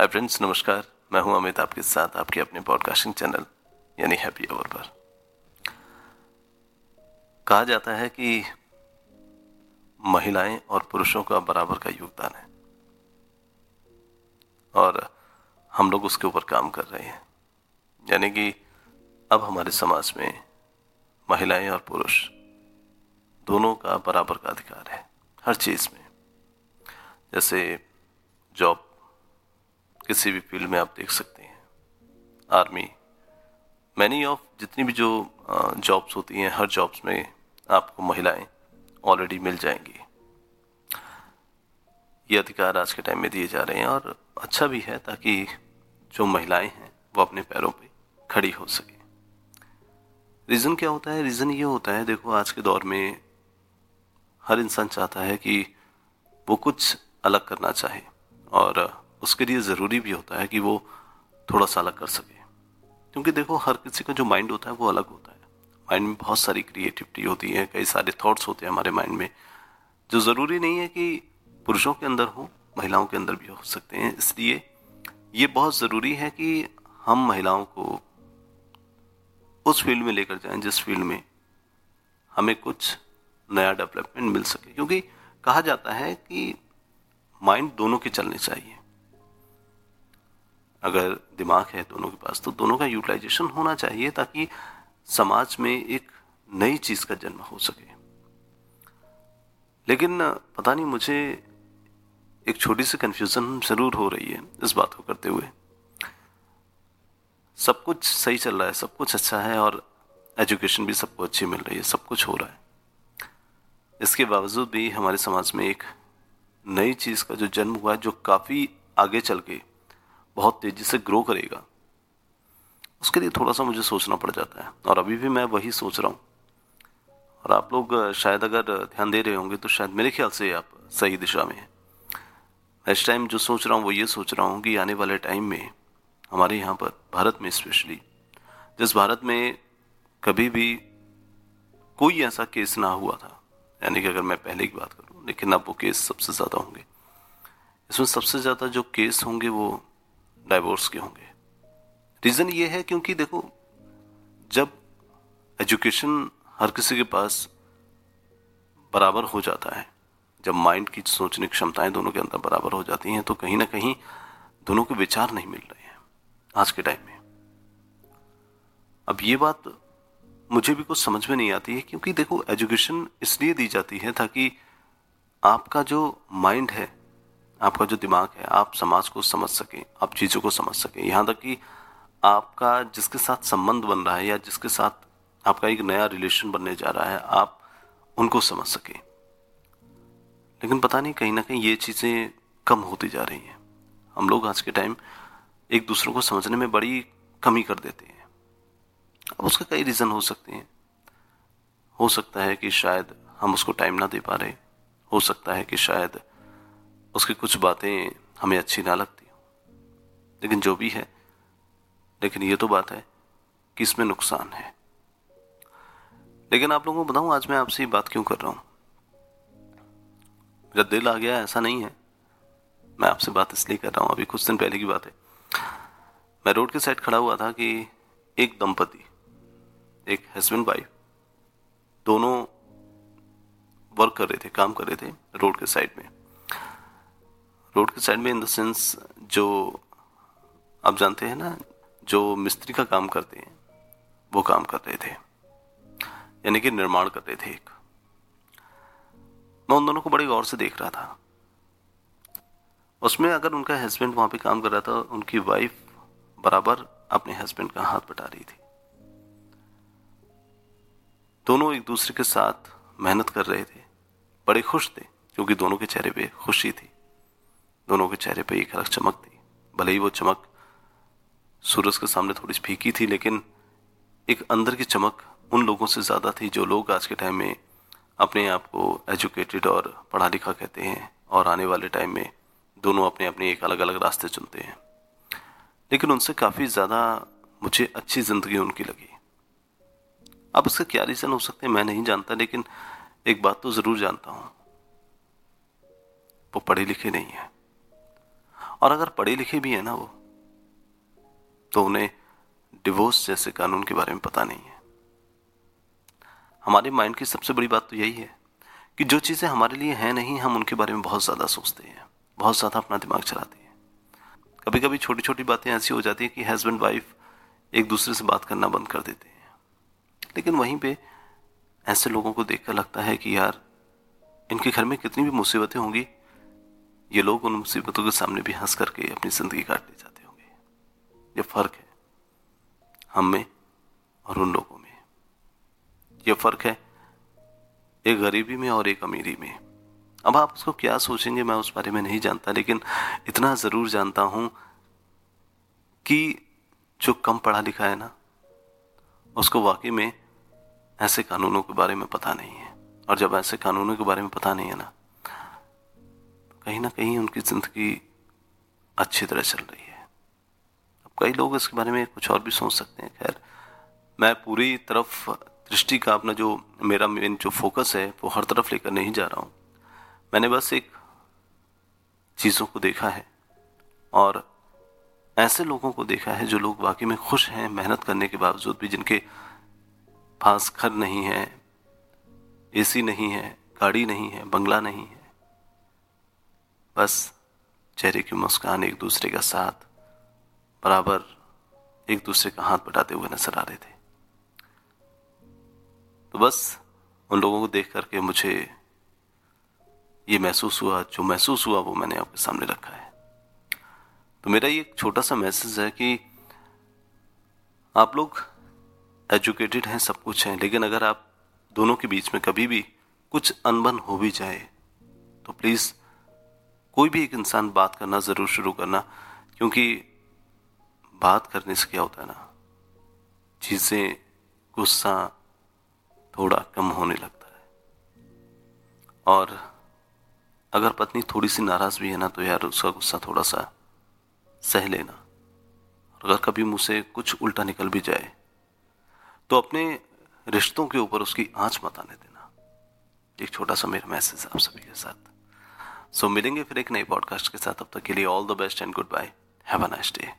Hi friends नमस्कार। मैं हूँ अमित आपके साथ, आपके अपने पॉडकास्टिंग चैनल यानी हैप्पी आवर पर। कहा जाता है कि महिलाएँ और पुरुषों का बराबर का योगदान है। और हम लोग उसके ऊपर काम कर रहे हैं। यानी कि अब हमारे समाज में महिलाएँ और पुरुष दोनों का बराबर का अधिकार है, हर चीज़ में। जैसे जॉब किसी भी फ़ील्ड में आप देख सकते हैं। आर्मी मैनी ऑफ़ जितनी भी जो जॉब्स होती हैं, हर जॉब्स में आपको महिलाएँ ऑलरेडी मिल जाएँगी। ये अधिकार आज के टाइम में दिए जा रहे हैं और अच्छा भी है ताकि जो महिलाएँ हैं, वो अपने पैरों पे खड़ी हो सके। रीज़न क्या होता है? रीज़न ये होता है, देखो आज के दौर में हर इंसान चाहता है कि वो कुछ अलग करना चाहे और उसके लिए ज़रूरी भी होता है कि वो थोड़ा सा अलग कर सके। क्योंकि देखो, हर किसी का जो माइंड होता है वो अलग होता है। माइंड में बहुत सारी क्रिएटिविटी होती है, कई सारे थॉट्स होते हैं हमारे माइंड में, जो ज़रूरी नहीं है कि पुरुषों के अंदर हो, महिलाओं के अंदर भी हो सकते हैं। इसलिए ये बहुत ज़रूरी है कि हम महिलाओं को उस फ़ील्ड में लेकर जाएँ, जिस फ़ील्ड में हमें कुछ नया डेवलपमेंट मिल सके। क्योंकि कहा जाता है कि माइंड दोनों के चलने चाहिए। अगर दिमाग है दोनों के पास तो दोनों का यूटिलाइजेशन होना चाहिए ताकि समाज में एक नई चीज़ का जन्म हो सके। लेकिन, पता नहीं, मुझे एक छोटी सी कंफ्यूजन ज़रूर हो रही है इस बात को करते हुए। सब कुछ सही चल रहा है, सब कुछ अच्छा है और एजुकेशन भी सबको अच्छी मिल रही है, सब कुछ हो रहा है। इसके बावजूद भी हमारे समाज में एक नई चीज़ का जो जन्म हुआ है जो काफ़ी आगे चल के बहुत तेज़ी से ग्रो करेगा। उसके लिए थोड़ा सा मुझे सोचना पड़ जाता है। और अभी भी मैं वही सोच रहा हूँ। और आप लोग शायद अगर ध्यान दे रहे होंगे तो शायद मेरे ख्याल से आप सही दिशा में हैं। इस टाइम जो सोच रहा हूँ, वो ये सोच रहा हूँ कि आने वाले टाइम में हमारे यहाँ पर भारत में स्पेशली जिस भारत में कभी भी कोई ऐसा केस ना हुआ था। यानी कि अगर मैं पहले की बात करूँ, लेकिन अब वो केस सबसे ज़्यादा होंगे। इसमें सबसे ज़्यादा जो केस होंगे वो डाइवोर्स के होंगे। रीज़न ये है क्योंकि देखो, जब एजुकेशन हर किसी के पास बराबर हो जाता है, जब माइंड की सोचने की क्षमताएँ दोनों के अंदर बराबर हो जाती हैं तो कहीं ना कहीं दोनों के विचार नहीं मिल रहे हैं आज के टाइम में। अब ये बात मुझे भी कुछ समझ में नहीं आती है क्योंकि देखो एजुकेशन इसलिए दी जाती है ताकि आपका जो माइंड है आपका जो दिमाग है, आप समाज को समझ सकें, आप चीज़ों को समझ सकें। यहाँ तक कि आपका जिसके साथ संबंध बन रहा है या जिसके साथ आपका एक नया रिलेशन बनने जा रहा है, आप उनको समझ सकें। लेकिन पता नहीं, कहीं ना कहीं ये चीज़ें कम होती जा रही हैं। हम लोग आज के टाइम एक दूसरों को समझने में बड़ी कमी कर देते हैं। अब उसके कई रीज़न हो सकते हैं। हो सकता है कि शायद हम उसको टाइम ना दे पा रहे। हो सकता है कि शायद उसकी कुछ बातें हमें अच्छी ना लगती हो। लेकिन जो भी है, लेकिन ये तो बात है कि इसमें नुकसान है। लेकिन आप लोगों को बताऊँ, आज मैं आपसे बात क्यों कर रहा हूँ? मेरा दिल आ गया, ऐसा नहीं है। मैं आपसे बात इसलिए कर रहा हूँ, अभी कुछ दिन पहले की बात है। मैं रोड के साइड खड़ा हुआ था कि एक दंपति, एक हस्बैंड वाइफ, दोनों वर्क कर रहे थे, काम कर रहे थे रोड के साइड में। रोड के साइड में इन द सेंस जो आप जानते हैं ना, जो मिस्त्री का काम करते हैं, वो काम कर रहे थे। यानी कि निर्माण कर रहे थे एक। मैं उन दोनों को बड़े गौर से देख रहा था। उसमें अगर उनका हस्बैंड वहाँ पे काम कर रहा था, उनकी वाइफ बराबर अपने हस्बैंड का हाथ बटा रही थी। दोनों एक दूसरे के साथ मेहनत कर रहे थे। बड़े खुश थे, क्योंकि दोनों के चेहरे पे खुशी थी। दोनों के चेहरे पर एक अलग चमक थी। भले ही वो चमक सूरज के सामने थोड़ी सी फीकी थी, लेकिन एक अंदर की चमक उन लोगों से ज़्यादा थी जो लोग आज के टाइम में अपने आप को एजुकेटेड और पढ़ा लिखा कहते हैं और आने वाले टाइम में दोनों अपने अपने एक अलग अलग रास्ते चुनते हैं। लेकिन उनसे काफ़ी ज़्यादा मुझे अच्छी ज़िंदगी उनकी लगी। अब इसका क्या रीज़न हो सकते हैं मैं नहीं जानता, लेकिन एक बात तो ज़रूर जानता हूँ। वो पढ़े लिखे नहीं है। और अगर पढ़े लिखे भी है ना वो तो उन्हें डिवोर्स जैसे कानून के बारे में पता नहीं है। हमारे माइंड की सबसे बड़ी बात तो यही है कि जो चीज़ें हमारे लिए हैं नहीं, हम उनके बारे में बहुत ज़्यादा सोचते हैं, बहुत ज़्यादा अपना दिमाग चलाते हैं। कभी कभी छोटी छोटी बातें ऐसी हो जाती है कि हस्बैंड वाइफ एक दूसरे से बात करना बंद कर देते हैं। लेकिन वहीं पे ऐसे लोगों को देखकर लगता है कि यार, इनके घर में कितनी भी मुसीबतें होंगी ये लोग उन मुसीबतों के सामने भी हंस करके अपनी ज़िंदगी काट ले जाते होंगे। ये फ़र्क है हम में और उन लोगों में। ये फ़र्क है एक गरीबी में और एक अमीरी में। अब आप उसको क्या सोचेंगे मैं उस बारे में नहीं जानता, लेकिन इतना ज़रूर जानता हूँ कि जो कम पढ़ा लिखा है ना, उसको वाकई में ऐसे कानूनों के बारे में पता नहीं है। और जब ऐसे कानूनों के बारे में पता नहीं है ना कहीं ना कहीं उनकी ज़िंदगी अच्छी तरह चल रही है। अब कई लोग इसके बारे में कुछ और भी सोच सकते हैं। खैर, मैं पूरी तरफ़ दृष्टि का अपना जो मेरा मेन जो फोकस है, वो हर तरफ़ लेकर नहीं जा रहा हूँ। मैंने बस एक चीज़ों को देखा है और ऐसे लोगों को देखा है जो लोग वाकई में खुश हैं मेहनत करने के बावजूद भी, जिनके पास घर नहीं है, एसी नहीं है, गाड़ी नहीं है, बंगला नहीं है। बस चेहरे की मुस्कान एक दूसरे का साथ, बराबर एक दूसरे का हाथ बटाते हुए नज़र आ रहे थे। तो बस उन लोगों को देख करके मुझे ये महसूस हुआ, जो महसूस हुआ वो मैंने आपके सामने रखा है। तो मेरा ये एक छोटा सा मैसेज है कि आप लोग एजुकेटेड हैं, सब कुछ हैं, लेकिन अगर आप दोनों के बीच में कभी भी कुछ अनबन हो भी जाए तो प्लीज़ कोई भी एक इंसान बात करना ज़रूर शुरू करना, क्योंकि बात करने से क्या होता है ना, चीज़ें गुस्सा थोड़ा कम होने लगता है। और अगर पत्नी थोड़ी सी नाराज़ भी है ना तो यार उसका गुस्सा थोड़ा सा सह लेना। अगर कभी मुझसे कुछ उल्टा निकल भी जाए तो अपने रिश्तों के ऊपर उसकी आँच मत आने देना। एक छोटा सा मेरा मैसेज आप सभी के साथ। सो मिलेंगे फिर एक नए पॉडकास्ट के साथ। अब तक के लिए all the best and good bye have a nice day